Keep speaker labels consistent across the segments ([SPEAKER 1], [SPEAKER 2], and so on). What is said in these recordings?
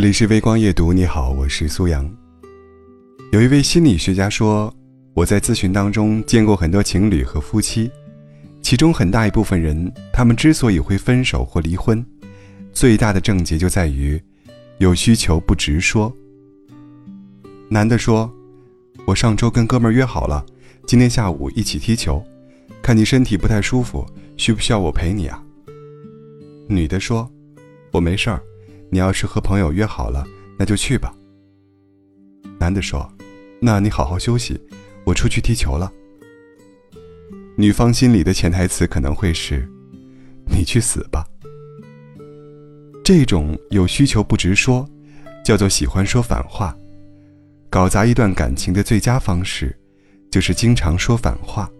[SPEAKER 1] 这里是微光夜读，你好，我是苏阳。有一位心理学家说，我在咨询当中见过很多情侣和夫妻，其中很大一部分人，他们之所以会分手或离婚，最大的症结就在于有需求不直说。男的说：“我上周跟哥们约好了，今天下午一起踢球，看你身体不太舒服，需不需要我陪你啊？”女的说：“我没事儿。”你要是和朋友约好了，那就去吧。男的说：“那你好好休息，我出去踢球了。”女方心里的潜台词可能会是：“你去死吧。”这种有需求不直说，叫做喜欢说反话。搞砸一段感情的最佳方式，就是经常说反话。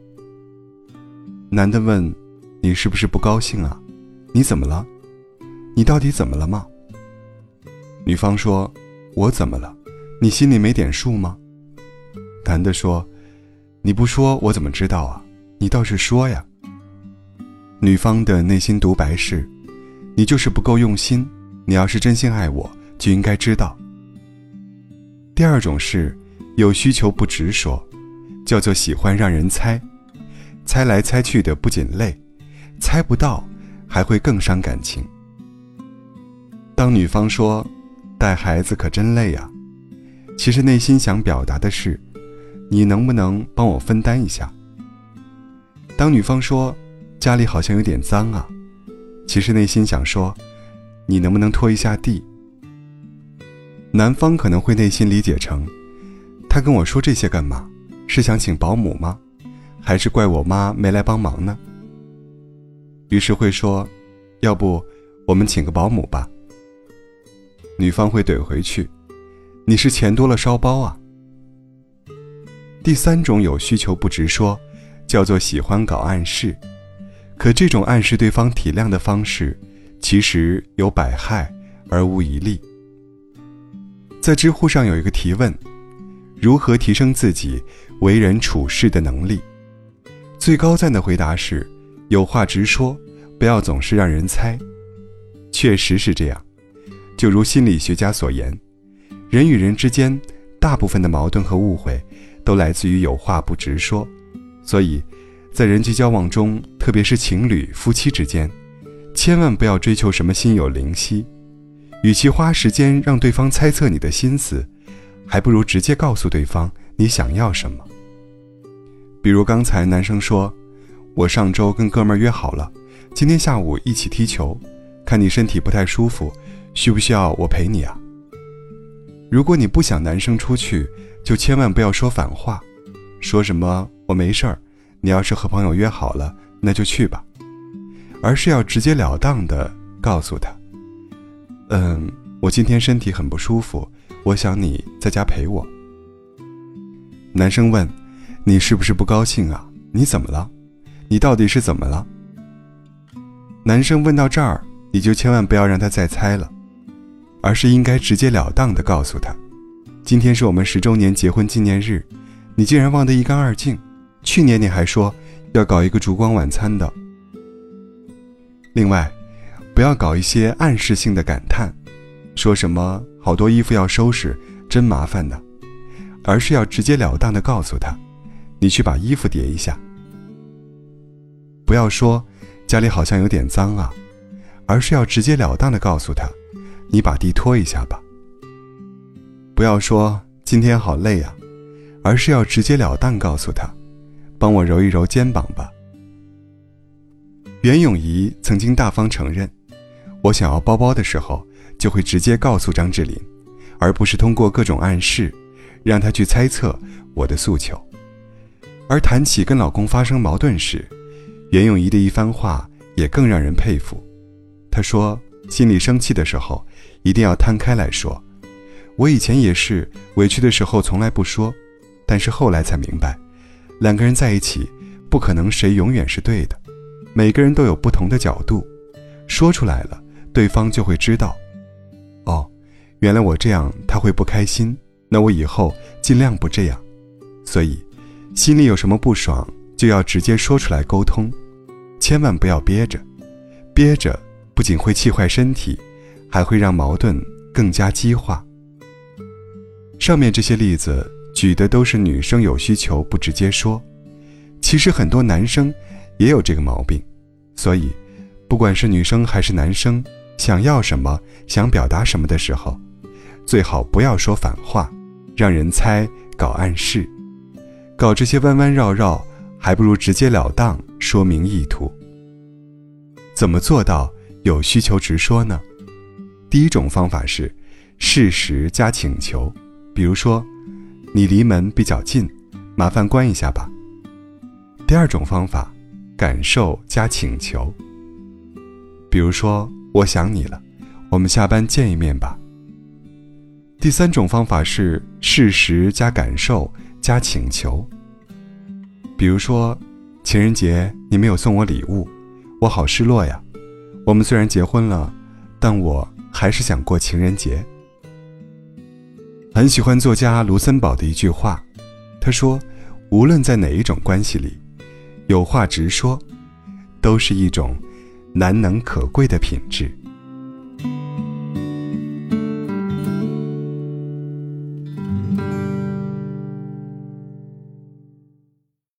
[SPEAKER 1] 男的问：“你是不是不高兴啊？你怎么了？你到底怎么了吗？”女方说：“我怎么了？你心里没点数吗？”男的说：“你不说我怎么知道啊？你倒是说呀。”女方的内心独白是：“你就是不够用心。你要是真心爱我，就应该知道。”第二种是有需求不直说，叫做喜欢让人猜，猜来猜去的不仅累，猜不到还会更伤感情。当女方说。带孩子可真累呀，其实内心想表达的是，你能不能帮我分担一下？当女方说家里好像有点脏啊，其实内心想说，你能不能拖一下地？男方可能会内心理解成，他跟我说这些干嘛？是想请保姆吗？还是怪我妈没来帮忙呢？于是会说，要不我们请个保姆吧。女方会怼回去：“你是钱多了烧包啊。”第三种有需求不直说，叫做喜欢搞暗示。可这种暗示对方体谅的方式，其实有百害而无一利。在知乎上有一个提问：如何提升自己为人处事的能力？最高赞的回答是：有话直说，不要总是让人猜。确实是这样。就如心理学家所言，人与人之间大部分的矛盾和误会，都来自于有话不直说。所以，在人际交往中，特别是情侣、夫妻之间，千万不要追求什么心有灵犀。与其花时间让对方猜测你的心思，还不如直接告诉对方你想要什么。比如刚才男生说：“我上周跟哥们儿约好了，今天下午一起踢球，看你身体不太舒服。”需不需要我陪你啊？如果你不想男生出去，就千万不要说反话，说什么我没事儿，你要是和朋友约好了，那就去吧，而是要直截了当的告诉他，嗯，我今天身体很不舒服，我想你在家陪我。男生问，你是不是不高兴啊？你怎么了？你到底是怎么了？男生问到这儿，你就千万不要让他再猜了。而是应该直截了当的告诉他，今天是我们十周年结婚纪念日，你竟然忘得一干二净。去年你还说要搞一个烛光晚餐的。另外，不要搞一些暗示性的感叹，说什么好多衣服要收拾，真麻烦呢，而是要直截了当的告诉他，你去把衣服叠一下。不要说家里好像有点脏啊，而是要直截了当的告诉他。你把地拖一下吧。不要说今天好累啊，而是要直截了当告诉他，帮我揉一揉肩膀吧。袁咏仪曾经大方承认，我想要包包的时候，就会直接告诉张智霖，而不是通过各种暗示，让他去猜测我的诉求。而谈起跟老公发生矛盾时，袁咏仪的一番话也更让人佩服。她说。心里生气的时候，一定要摊开来说。我以前也是委屈的时候从来不说，但是后来才明白，两个人在一起，不可能谁永远是对的，每个人都有不同的角度，说出来了，对方就会知道。哦，原来我这样他会不开心，那我以后尽量不这样。所以，心里有什么不爽，就要直接说出来沟通，千万不要憋着，憋着。不仅会气坏身体，还会让矛盾更。加激化。上面这些例子举的都是女生有需求不直接说，其实很多男生也有这个毛病，所以，不管是女生还是男生，想要什么、想表达什么的时候，最好不要说反话，让人猜、搞暗示，搞这些弯弯绕绕，还不如直截了当说明意图。怎么做到有需求直说呢？第一种方法是事实加请求。比如说，你离门比较近，麻烦关一下吧。第二种方法，感受加请求。比如说，我想你了，我们下班见一面吧。第三种方法是事实加感受加请求。比如说，情人节你没有送我礼物，我好失落呀。我们虽然结婚了，但我还是想过情人节。很喜欢作家卢森堡的一句话，他说：“无论在哪一种关系里，有话直说，都是一种难能可贵的品质。”